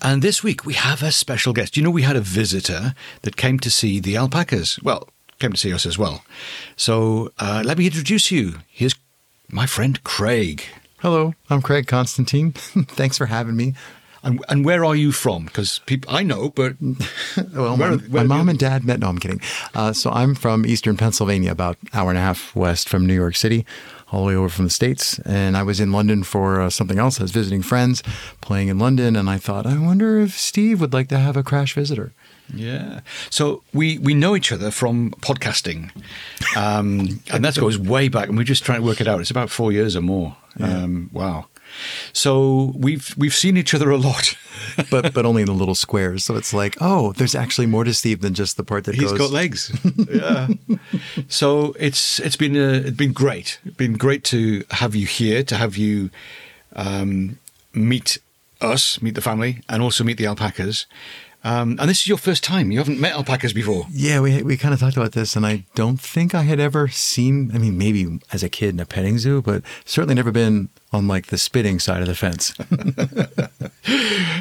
And this week we have a special guest. You know, we had a visitor that came to see the alpacas. Well, came to see us as well. So uh, let me introduce you. Here's my friend Craig. Hello, I'm Craig Constantine. Thanks for having me. And, and where are you from? Because people I know, but well, my, my mom and dad met. No, I'm kidding. Uh, so I'm from Eastern Pennsylvania, about hour and a half west from New York City, all the way over from the states. And I was in London for uh, something else. I was visiting friends, playing in London, and I thought, I wonder if Steve would like to have a crash visitor. Yeah. So we, we know each other from podcasting. Um, and that goes way back. And we're just trying to work it out. It's about four years or more. Yeah. Um, wow. So we've we've seen each other a lot, but but only in the little squares. So it's like, oh, there's actually more to Steve than just the part that he's goes. got legs. yeah. so it's it's been uh, it's been great. It's been great to have you here, to have you um, meet us, meet the family, and also meet the alpacas. Um, and this is your first time. You haven't met alpacas before. Yeah, we we kind of talked about this, and I don't think I had ever seen. I mean, maybe as a kid in a petting zoo, but certainly never been on like the spitting side of the fence.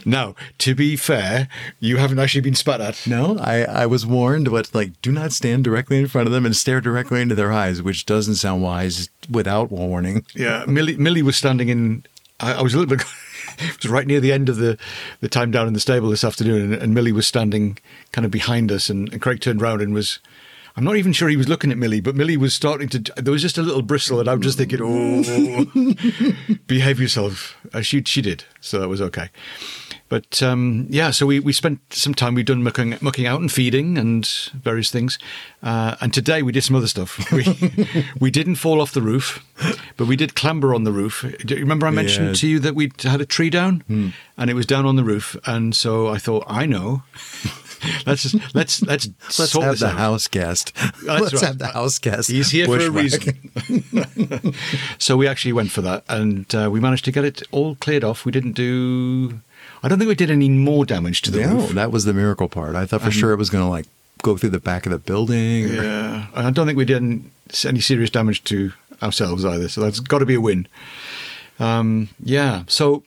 now, to be fair, you haven't actually been spat at. No, I, I was warned, but like, do not stand directly in front of them and stare directly into their eyes, which doesn't sound wise without warning. Yeah, Millie, Millie was standing in. I, I was a little bit. it was right near the end of the, the time down in the stable this afternoon, and, and Millie was standing kind of behind us, and, and Craig turned round and was I'm not even sure he was looking at Millie, but Millie was starting to. There was just a little bristle, and I'm just thinking, "Oh, behave yourself." She she did, so that was okay. But um, yeah, so we, we spent some time. We've done mucking, mucking out and feeding and various things. Uh, and today we did some other stuff. We, we didn't fall off the roof, but we did clamber on the roof. Do you remember I mentioned yeah. to you that we had a tree down, hmm. and it was down on the roof. And so I thought, I know. let's just, let's let's let's have the out. house guest. That's let's right. have the house guest. He's here for a reason. so we actually went for that, and uh, we managed to get it all cleared off. We didn't do. I don't think we did any more damage to the no, roof. that was the miracle part. I thought for sure it was going to like go through the back of the building. Yeah, I don't think we did any serious damage to ourselves either. So that's got to be a win. Um, yeah. So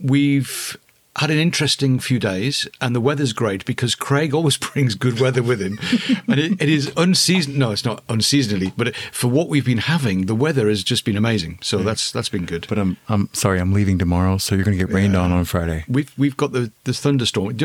we've had an interesting few days, and the weather's great because Craig always brings good weather with him, and it, it is unseasonal. No, it's not unseasonally, but for what we've been having, the weather has just been amazing. So yeah. that's that's been good. But I'm I'm sorry, I'm leaving tomorrow, so you're going to get rained yeah. on on Friday. We've we've got the the thunderstorm.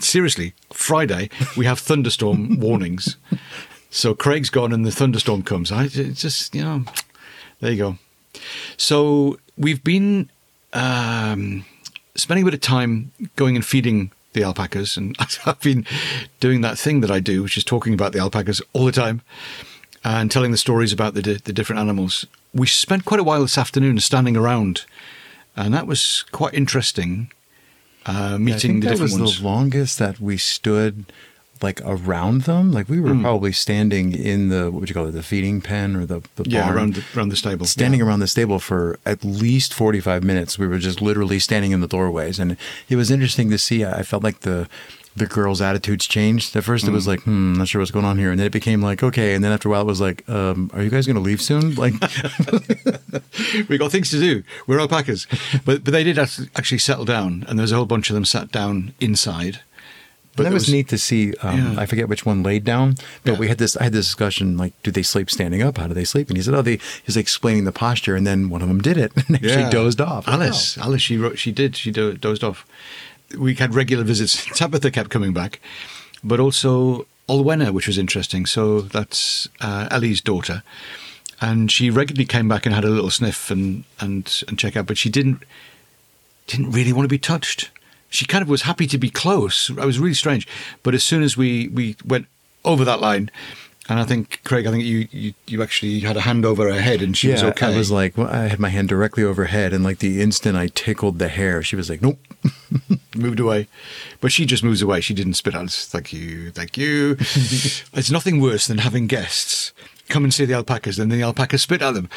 Seriously, Friday we have thunderstorm warnings. So Craig's gone, and the thunderstorm comes. I just you know, there you go. So we've been. Um, spending a bit of time going and feeding the alpacas, and I've been doing that thing that I do, which is talking about the alpacas all the time and telling the stories about the the different animals. We spent quite a while this afternoon standing around, and that was quite interesting. Uh, meeting yeah, the different that was ones. the longest that we stood like around them. Like we were mm. probably standing in the what would you call it, the feeding pen or the, the yeah barn, around the, around the stable, standing yeah. around the stable for at least forty five minutes. We were just literally standing in the doorways, and it was interesting to see. I felt like the the girls' attitudes changed. At first, it was hmm. like, "Hmm, not sure what's going on here," and then it became like, "Okay." And then after a while, it was like, um, "Are you guys going to leave soon?" Like, we got things to do. We're alpacas, but but they did actually settle down, and there was a whole bunch of them sat down inside but that was, was, neat to see. Um, yeah. I forget which one laid down, but yeah. we had this. I had this discussion like, do they sleep standing up? How do they sleep? And he said, oh, they. He's explaining the posture, and then one of them did it and actually yeah. dozed off. Alice, oh. Alice, she wrote, she did, she do, dozed off. We had regular visits. Tabitha kept coming back, but also Olwena, which was interesting. So that's uh, Ellie's daughter, and she regularly came back and had a little sniff and and and check out, but she didn't didn't really want to be touched she kind of was happy to be close. It was really strange. But as soon as we, we went over that line, And I think Craig, I think you you, you actually had a hand over her head, and she was okay. I was like, well, I had my hand directly over her head, and like the instant I tickled the hair, she was like, nope. moved away. But she just moves away. She didn't spit out. Thank you, thank you. it's nothing worse than having guests come and see the alpacas, and then the alpacas spit at them,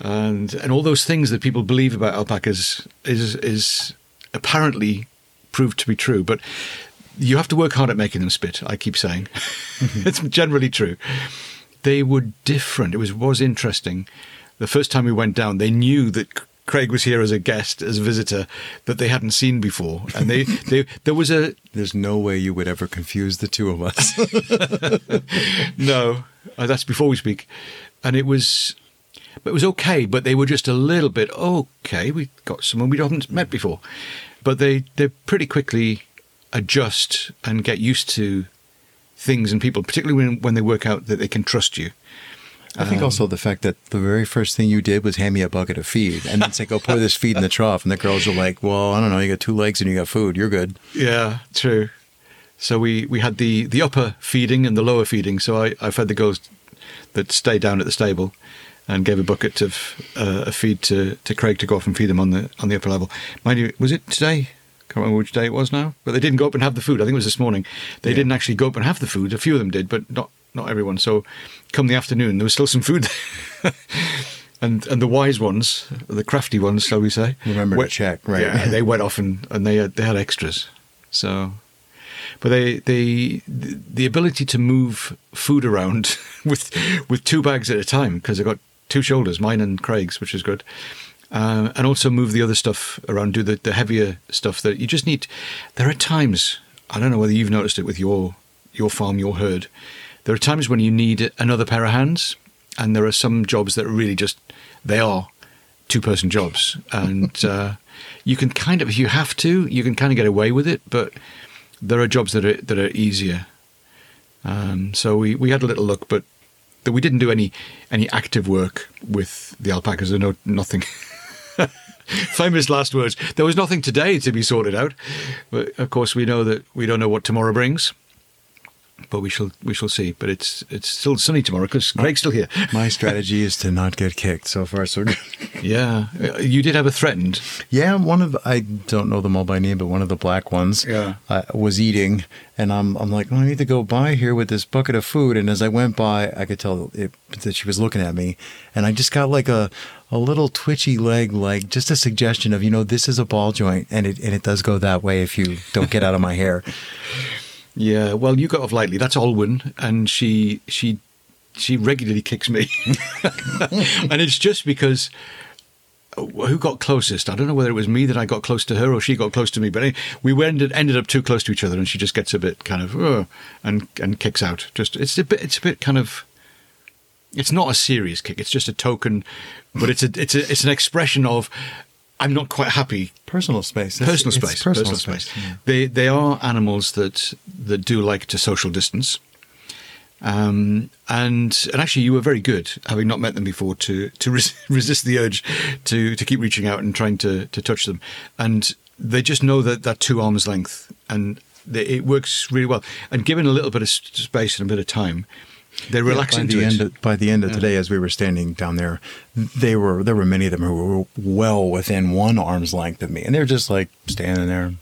and and all those things that people believe about alpacas is is apparently proved to be true. But you have to work hard at making them spit. I keep saying, mm-hmm. it's generally true. They were different. It was was interesting. The first time we went down, they knew that Craig was here as a guest, as a visitor that they hadn't seen before, and they, they there was a. There's no way you would ever confuse the two of us. no, uh, that's before we speak, and it was, but it was okay, but they were just a little bit okay. We got someone we haven't met before, but they they pretty quickly adjust and get used to things and people, particularly when when they work out that they can trust you. I think um, also the fact that the very first thing you did was hand me a bucket of feed and then say, go pour this feed in the trough. And the girls are like, well, I don't know. You got two legs and you got food. You're good. Yeah, true. So we, we had the, the upper feeding and the lower feeding. So I, I fed the girls that stayed down at the stable and gave a bucket of uh, a feed to, to Craig to go off and feed them on the on the upper level. Mind you, was it today? Can't remember which day it was now, but they didn't go up and have the food. I think it was this morning. They yeah. didn't actually go up and have the food. A few of them did, but not not everyone. So, come the afternoon, there was still some food. and and the wise ones, the crafty ones, shall we say? Remember went, to check, right? Yeah, they went off and, and they had, they had extras. So, but they they the ability to move food around with with two bags at a time because I got two shoulders, mine and Craig's, which is good. Uh, and also move the other stuff around, do the, the heavier stuff that you just need. There are times, I don't know whether you've noticed it with your your farm, your herd, there are times when you need another pair of hands, and there are some jobs that are really just they are two person jobs, and uh, you can kind of if you have to, you can kind of get away with it, but there are jobs that are that are easier. Um, so we, we had a little look, but that we didn't do any any active work with the alpacas. There no nothing. Famous last words. There was nothing today to be sorted out, but of course we know that we don't know what tomorrow brings but we shall we shall see. But it's it's still sunny tomorrow because Craig's still here. My strategy is to not get kicked. So far, so good. yeah, you did have a threatened. Yeah, one of I don't know them all by name, but one of the black ones. Yeah, uh, was eating, and I'm I'm like, oh, I need to go by here with this bucket of food. And as I went by, I could tell it, that she was looking at me, and I just got like a a little twitchy leg, like just a suggestion of you know this is a ball joint, and it and it does go that way if you don't get out of my hair. Yeah, well, you got off lightly. That's Olwen, and she she she regularly kicks me, and it's just because uh, who got closest? I don't know whether it was me that I got close to her or she got close to me, but we ended ended up too close to each other, and she just gets a bit kind of and and kicks out. Just it's a bit it's a bit kind of it's not a serious kick. It's just a token, but it's a it's a it's an expression of I'm not quite happy. Personal space. Personal space. Personal, personal, space. space. Yeah. They they are animals that that do like to social distance. Um, and and actually, you were very good, having not met them before, to to res- resist the urge to to keep reaching out and trying to to touch them. And they just know that that two arms length, and they, it works really well. And given a little bit of space and a bit of time, they relax yeah, by the end of, by the end of yeah. today, as we were standing down there, they were there were many of them who were well within one arm's length of me, and they're just like standing there.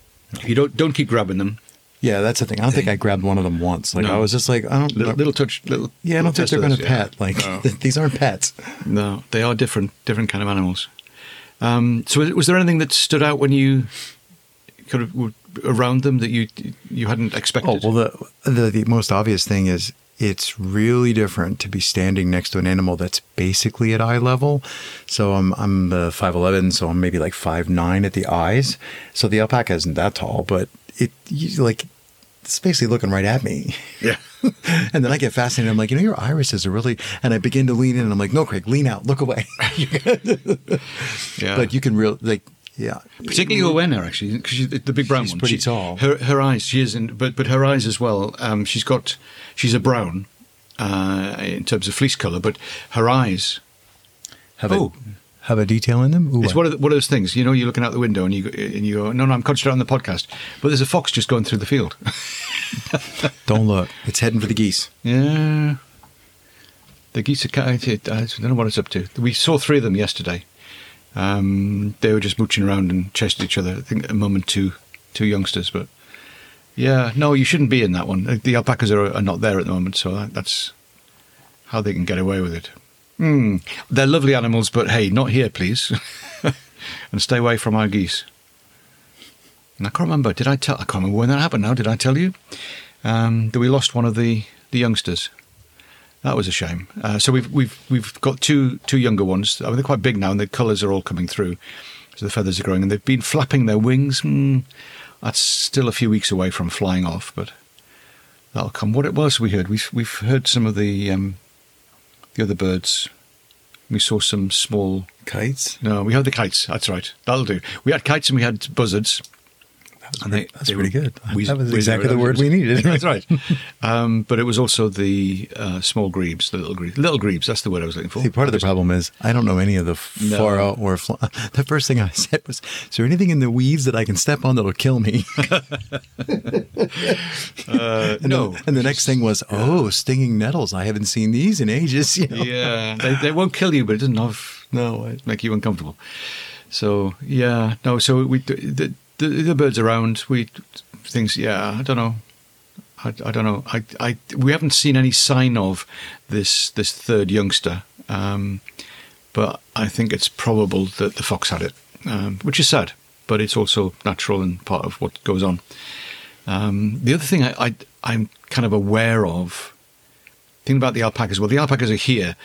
You don't don't keep grabbing them. Yeah, that's the thing. I don't think I grabbed one of them once. Like no. I was just like, I don't little, little touch, little. Yeah, I don't think they're going to pet. Like no. these aren't pets. No, they are different, different kind of animals. Um, so, was there anything that stood out when you kind of were around them that you you hadn't expected? Oh well, the, the the most obvious thing is it's really different to be standing next to an animal that's basically at eye level. So I'm I'm uh, 5'11, so I'm maybe like 5'9 at the eyes. So the alpaca isn't that tall, but it like it's basically looking right at me. Yeah. and then I get fascinated. I'm like, you know, your irises are really, and I begin to lean in and I'm like, no, Craig, lean out, look away. yeah. But you can really, like, yeah, particularly Owena actually, because the big brown she's one. pretty she, tall. Her her eyes, she is, in, but but her eyes as well. Um, she's got, she's a brown, uh, in terms of fleece color, but her eyes have oh. a have a detail in them. Ooh, it's one of, the, one of those things. You know, you're looking out the window and you and you go, no, no, I'm concentrating on the podcast, but there's a fox just going through the field. Don't look. It's heading for the geese. Yeah. the geese are. ca- I don't know what it's up to. We saw three of them yesterday. Um, they were just mooching around and chasing each other. I think a mum and two two youngsters, but yeah, no, you shouldn't be in that one. The alpacas are, are not there at the moment, so that, that's how they can get away with it. Hmm. They're lovely animals, but hey, not here, please, and stay away from our geese. And I can't remember. Did I tell? I can't remember when that happened. Now, did I tell you um, that we lost one of the, the youngsters? That was a shame. Uh, so we've we've we've got two two younger ones. I mean, they're quite big now, and the colours are all coming through. So the feathers are growing, and they've been flapping their wings. Mm, that's still a few weeks away from flying off, but that'll come. What it was we heard? We've we've heard some of the um, the other birds. We saw some small. Kites. No, we had the kites. That's right. That'll do. We had kites and we had buzzards. And they- That's they pretty good. wheez- that was exactly the word we needed. That's right. Um, but it was also the uh, small grebes, the little grebes. Little grebes, that's the word I was looking for. See, part of the problem is I don't know any of the No. far out or fl- the first thing I said was, "Is there anything in the weeds that I can step on that'll kill me?" Uh, And no. then- and the next thing was, "Oh, stinging nettles! I haven't seen these in ages." You know? yeah, they, they won't kill you, but it doesn't have no make you uncomfortable. So yeah, no. So we the the, the birds around. We things. Yeah, I don't know. I, I don't know. I, I we haven't seen any sign of this this third youngster, um, but I think it's probable that the fox had it, um, which is sad, but it's also natural and part of what goes on. Um, the other thing I, I I'm kind of aware of thing about the alpacas. Well, the alpacas are here,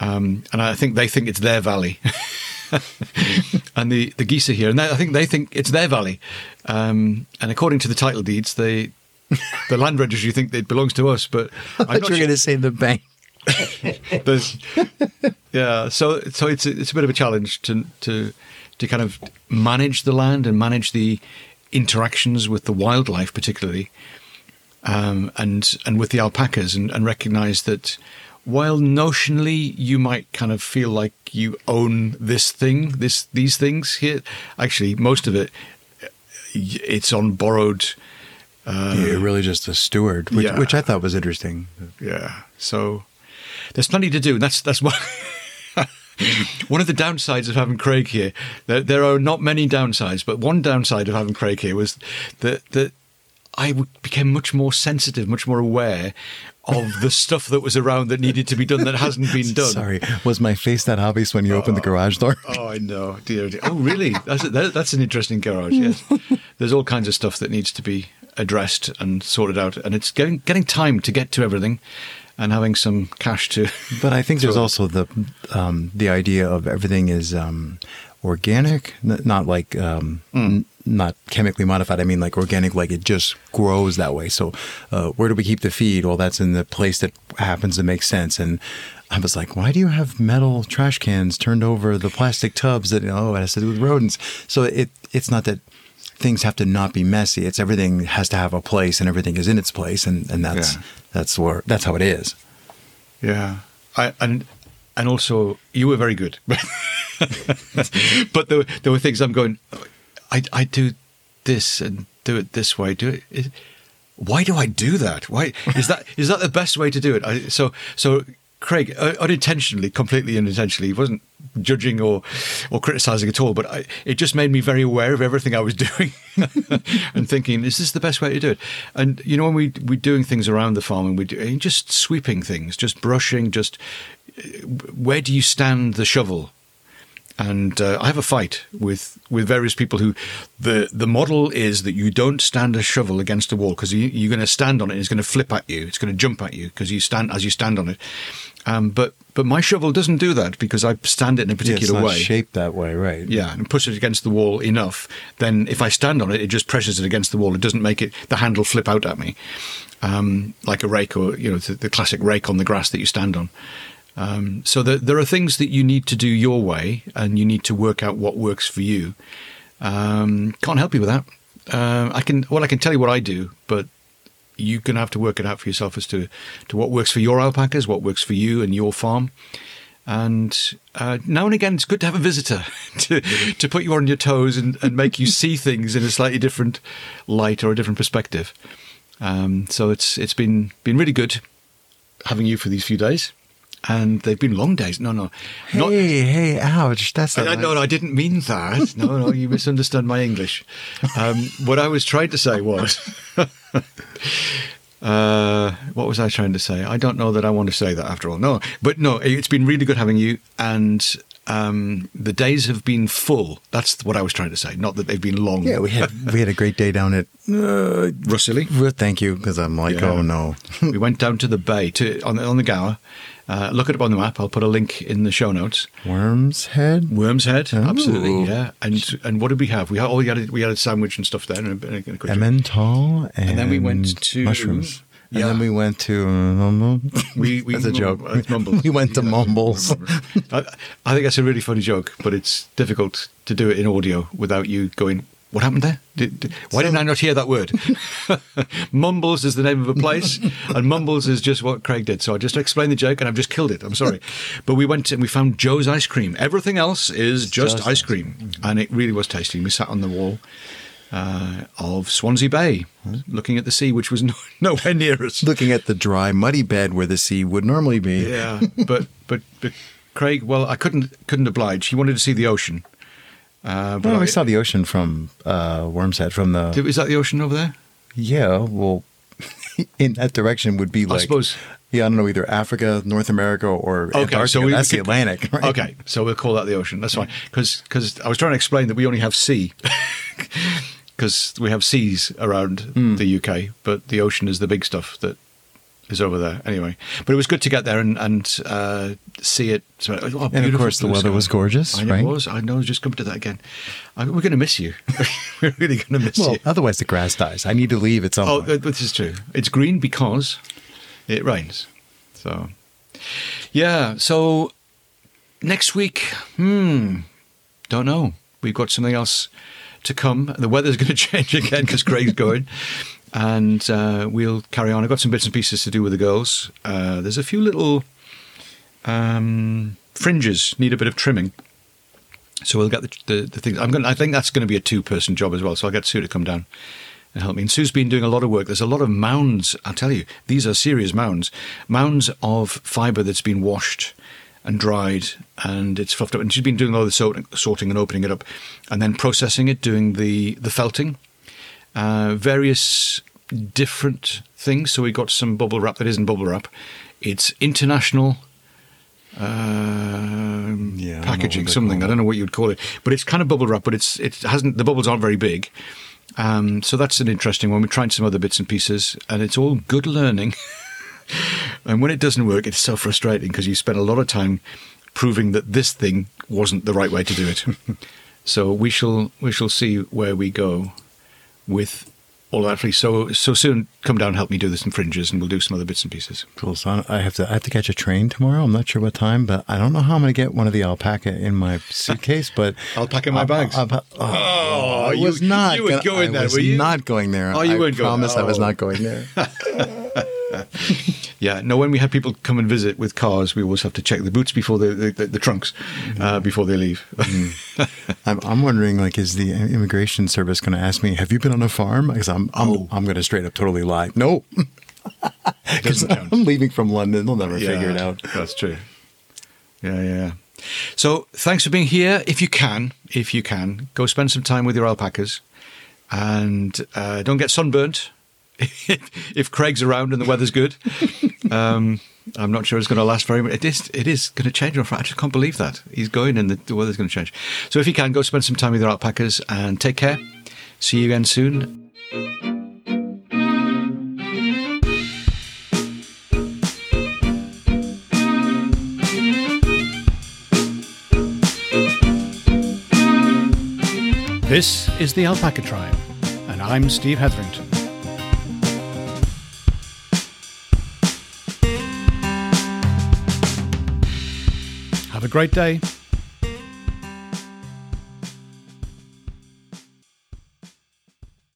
um, and I think they think it's their valley. and the, the geese are here, and they, I think they think it's their valley. Um, and according to the title deeds, they the land registry think it belongs to us. But I'm I not thought you were sure- going to say the bank. yeah, so so it's a, it's a bit of a challenge to to to kind of manage the land and manage the interactions with the wildlife, particularly, um, and and with the alpacas, and, and recognize that while notionally you might kind of feel like you own this thing, this these things here, actually most of it it's on borrowed. Uh, You're really just a steward, which, yeah. which I thought was interesting. Yeah. So there's plenty to do. That's that's one one of the downsides of having Craig here. There, there are not many downsides, but one downside of having Craig here was that that I became much more sensitive, much more aware of the stuff that was around that needed to be done that hasn't been done. Sorry, was my face that obvious when you opened the garage door? Oh, I know, dear. dear. Oh, really? That's a, that, that's an interesting garage. Yes, there's all kinds of stuff that needs to be addressed and sorted out, and it's getting getting time to get to everything, and having some cash to. But I think there's also the um, the idea of everything is um, organic, n- not like um, n- not chemically modified. I mean, like organic, like it just grows that way. So, uh, where do we keep the feed? Well, that's in the place that happens to make sense. And I was like, why do you have metal trash cans turned over the plastic tubs that oh, it has to do with rodents? So it it's not that things have to not be messy. It's everything has to have a place, and everything is in its place, and and that's Yeah. that's where that's how it is. Yeah, I, and and also you were very good, but there, were- there were things I'm going. I I do this and do it this way. Do it. why do I do that? Why is that? Is that the best way to do it? I, so so. Craig, uh, unintentionally, completely unintentionally, wasn't judging or or criticizing at all, but I, it just made me very aware of everything I was doing and thinking, is this the best way to do it? And you know, when we we doing things around the farm and we do just sweeping things, just brushing, just uh, where do you stand the shovel? And uh, I have a fight with with various people who the the model is that you don't stand a shovel against a wall because you, you're going to stand on it. and It's going to flip at you. It's going to jump at you because you stand as you stand on it. Um, but but my shovel doesn't do that because I stand it in a Yeah, it's particular not way. shaped that way, right? Yeah, and push it against the wall enough. Then if I stand on it, it just pressures it against the wall. It doesn't make it the handle flip out at me, um, like a rake or you know the, the classic rake on the grass that you stand on. Um, so there, there are things that you need to do your way, and you need to work out what works for you. Um, can't help you with that. Uh, I can well, I can tell you what I do, but you're going to have to work it out for yourself as to to what works for your alpacas, what works for you and your farm. And uh, now and again, it's good to have a visitor to to put you on your toes and, and make you see things in a slightly different light or a different perspective. Um, so it's it's been been really good having you for these few days. And they've been long days. No, no, not. Hey, hey, ouch! That's I, not I- no, no, I didn't mean that. No, no, you misunderstood my English. Um, what I was trying to say was, uh, what was I trying to say? I don't know that I want to say that after all. No, but no, it's been really good having you, and um, the days have been full. That's what I was trying to say. Not that they've been long. Yeah, we had we had a great day down at. Uh, Rhossili. thank you, because I'm like, Yeah. oh no. we went down to the bay to on the, on the Gower. Uh, look it up on the map. I'll put a link in the show notes. Worm's Head. Worm's Head, Ooh. absolutely, yeah. And and what did we have? We had, oh, we had a, we had a sandwich and stuff there. And a, and a, and a Emmental and, And then we went to- mushrooms. And Yeah. then we went to We- we- that's a joke. Mumbles. we went to Yeah. Mumbles. I, I think that's a really funny joke, but it's difficult to do it in audio without you going. What happened there? Did, did- why didn't I not hear that word? Mumbles is the name of a place, and Mumbles is just what Craig did. So I just explained the joke, and I've just killed it. I'm sorry, but we went and we found Joe's ice cream. Everything else is just, just ice cream, and it really was tasty. We sat on the wall uh, of Swansea Bay, looking at the sea, which was no, nowhere near us. Looking at the dry, muddy bed where the sea would normally be. Yeah, but but but Craig, well, I couldn't couldn't oblige. He wanted to see the ocean. Uh, but Well, I, we saw the ocean from uh, Worm's Head. From the is that the ocean over there? yeah, well, in that direction would be like suppose- Yeah, I don't know either Africa, North America, or Okay, Antarctica. that's the could- Atlantic. Right? Okay, so we'll call that the ocean. That's fine. Because I was trying to explain that we only have sea. Because we have seas around Hmm. the UK, but the ocean is the big stuff that is over there. Anyway, but it was good to get there and, and uh, see it. So, oh, And of course, the weather sky. was gorgeous, I know right? it was. I know. Just coming to that again. I, we're going to miss you. we're really going to miss Well, you. otherwise the grass dies. I need to leave at some Oh, point. this is true. It's green because it rains. So, yeah. So next week, hmm, don't know. We've got something else to come. The weather's going to change again because Craig's going, and uh, we'll carry on. I've got some bits and pieces to do with the girls. Uh, there's a few little um, fringes need a bit of trimming. So we'll get the, the, the things. I'm going. I think that's going to be a two-person job as well. So I'll get Sue to come down and help me. And Sue's been doing a lot of work. There's a lot of mounds. I'll tell you, these are serious mounds. Mounds of fibre that's been washed and dried, and it's fluffed up. And she's been doing all the sorting, sorting and opening it up, and then processing it, doing the the felting, uh, various different things. So we got some bubble wrap that isn't bubble wrap. It's international um, Yeah, I don't know packaging, something. I don't know what you'd call it, but it's kind of bubble wrap. But it's it hasn't the bubbles aren't very big. Um, so that's an interesting one. We're trying some other bits and pieces, and it's all good learning. and when it doesn't work, it's so frustrating because you spend a lot of time proving that this thing wasn't the right way to do it. so we shall we shall see where we go with all that. So so soon, come down and help me do this in fringes, and we'll do some other bits and pieces. Cool. So I have to I have to catch a train tomorrow. I'm not sure what time, but I don't know how I'm going to get one of the alpaca in my suitcase. But Alpaca in my bags. I'll- I'll- oh, oh I you- was not. you were gonna- going I there, was were you? Not going there. Oh, you I weren't going- promise I was oh. not going there. Yeah, no. When we have people come and visit with cars, we always have to check the boots before the the, the, the trunks uh, before they leave. I'm, I'm wondering, like, is the immigration service going to ask me, "Have you been on a farm?" Because I'm I'm, Oh. I'm going to straight up totally lie. No, Doesn't. I'm leaving from London. They'll never figure it out. That's true. Yeah, yeah. yeah. So thanks for being here. If you can, if you can, go spend some time with your alpacas, and uh, don't get sunburnt. if Craig's around and the weather's good, um, I'm not sure it's going to last very much. It is. It is going to change on Friday. I just can't believe that he's going and the, the weather's going to change. So if you can, go spend some time with your alpacas and take care. See you again soon. This is the Alpaca Tribe, and I'm Steve Heatherington. Have a great day